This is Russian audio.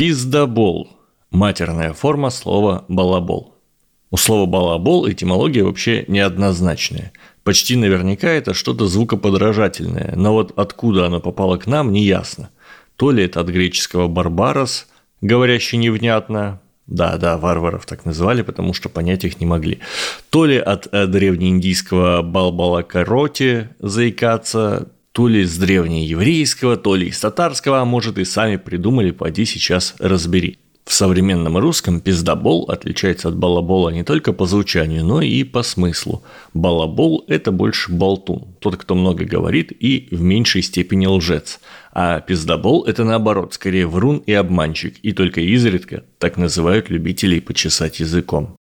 Пиздобол – матерная форма слова «балабол». У слова «балабол» этимология вообще неоднозначная. Почти наверняка это что-то звукоподражательное, но вот откуда оно попало к нам, не ясно. То ли это от греческого «барбарос», говорящий невнятно, да-да, варваров так называли, потому что понять их не могли. То ли от э, древнеиндийского «балбалакароти» заикаться, то ли с древнееврейского, то ли из татарского, а может и сами придумали, поди сейчас разбери. В современном русском пиздобол отличается от балабола не только по звучанию, но и по смыслу. Балабол – это больше болтун, тот, кто много говорит и в меньшей степени лжец. А пиздобол – это наоборот, скорее врун и обманщик, и только изредка так называют любителей почесать языком.